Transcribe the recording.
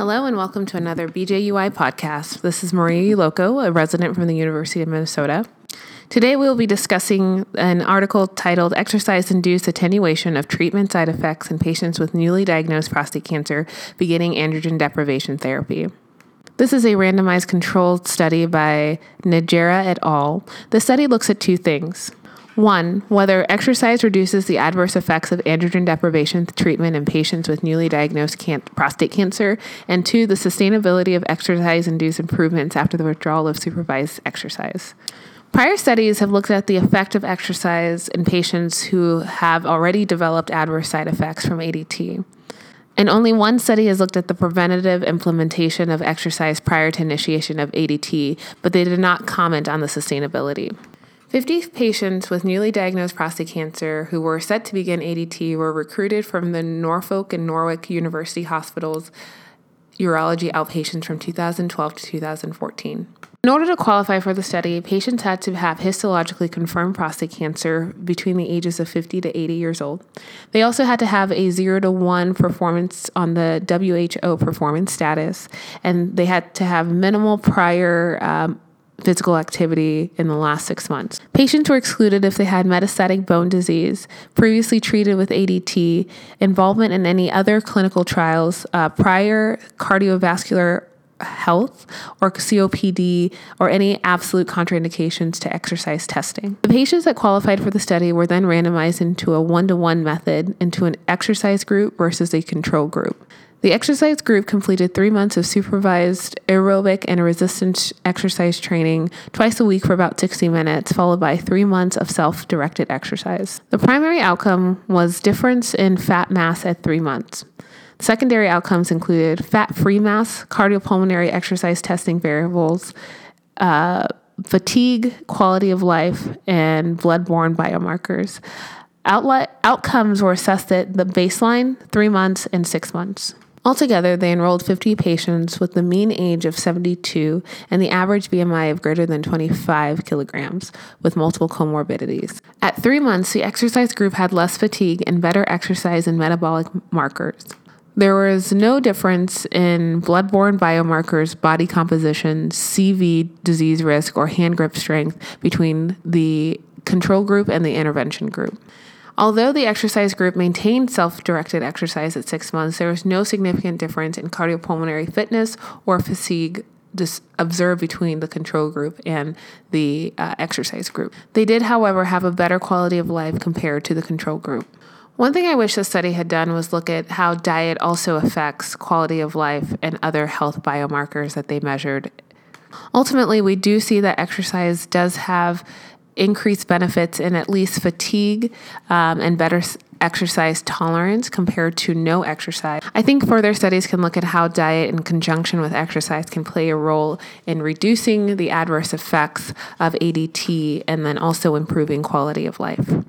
Hello and welcome to another BJUI podcast. This is Maria Loco, a resident from the University of Minnesota. Today we will be discussing an article titled Exercise Induced Attenuation of Treatment Side Effects in Patients with Newly Diagnosed Prostate Cancer Beginning Androgen Deprivation Therapy. This is a randomized controlled study by Ndjavera et al. The study looks at two things. One, whether exercise reduces the adverse effects of androgen deprivation treatment in patients with newly diagnosed can- prostate cancer. And two, the sustainability of exercise induced improvements after the withdrawal of supervised exercise. Prior studies have looked at the effect of exercise in patients who have already developed adverse side effects from ADT. And only one study has looked at the preventative implementation of exercise prior to initiation of ADT, but they did not comment on the sustainability. 50 patients with newly diagnosed prostate cancer who were set to begin ADT were recruited from the Norfolk and Norwich University Hospitals urology outpatients from 2012 to 2014. In order to qualify for the study, patients had to have histologically confirmed prostate cancer between the ages of 50 to 80 years old. They also had to have a 0 to 1 performance on the WHO performance status, and they had to have minimal prior um, physical activity in the last six months. Patients were excluded if they had metastatic bone disease, previously treated with ADT, involvement in any other clinical trials, uh, prior cardiovascular health or COPD or any absolute contraindications to exercise testing. The patients that qualified for the study were then randomized into a one to one method into an exercise group versus a control group. The exercise group completed three months of supervised aerobic and resistance exercise training twice a week for about 60 minutes, followed by three months of self directed exercise. The primary outcome was difference in fat mass at three months. Secondary outcomes included fat free mass, cardiopulmonary exercise testing variables, uh, fatigue, quality of life, and blood-borne biomarkers. Outlet, outcomes were assessed at the baseline, three months, and six months. Altogether, they enrolled 50 patients with the mean age of 72 and the average BMI of greater than 25 kilograms, with multiple comorbidities. At three months, the exercise group had less fatigue and better exercise and metabolic markers. There was no difference in blood-borne biomarkers, body composition, CV disease risk, or hand grip strength between the control group and the intervention group. Although the exercise group maintained self directed exercise at six months, there was no significant difference in cardiopulmonary fitness or fatigue observed between the control group and the uh, exercise group. They did, however, have a better quality of life compared to the control group. One thing I wish the study had done was look at how diet also affects quality of life and other health biomarkers that they measured. Ultimately, we do see that exercise does have increased benefits in at least fatigue um, and better exercise tolerance compared to no exercise. I think further studies can look at how diet in conjunction with exercise can play a role in reducing the adverse effects of ADT and then also improving quality of life.